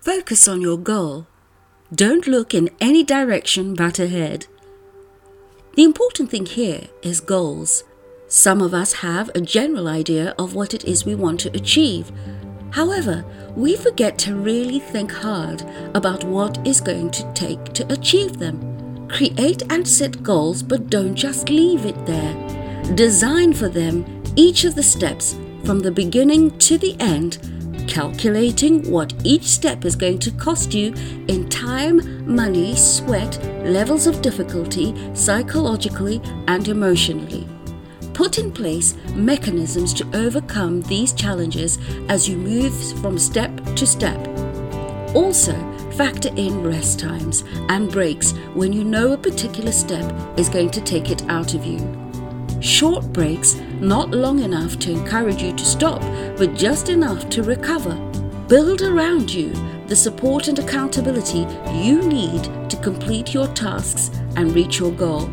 Focus on your goal. Don't look in any direction but ahead. The important thing here is goals. Some of us have a general idea of what it is we want to achieve. However, we forget to really think hard about what is going to take to achieve them. Create and set goals, but don't just leave it there. Design for them each of the steps from the beginning to the end, calculating what each step is going to cost you in time, money, sweat, levels of difficulty, psychologically, and emotionally. Put in place mechanisms to overcome these challenges as you move from step to step. Also, factor in rest times and breaks when you know a particular step is going to take it out of you. Short breaks, not long enough to encourage you to stop, but just enough to recover. Build around you the support and accountability you need to complete your tasks and reach your goal.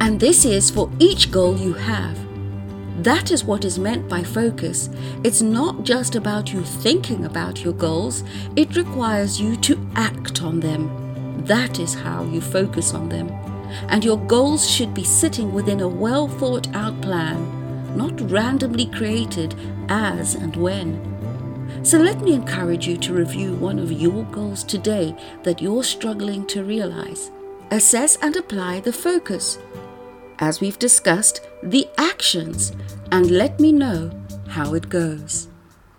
And this is for each goal you have. That is what is meant by focus. It's not just about you thinking about your goals, it requires you to act on them. That is how you focus on them. And your goals should be sitting within a well thought out plan, not randomly created as and when. So let me encourage you to review one of your goals today that you're struggling to realize. Assess and apply the focus. As we've discussed, the actions, and let me know how it goes.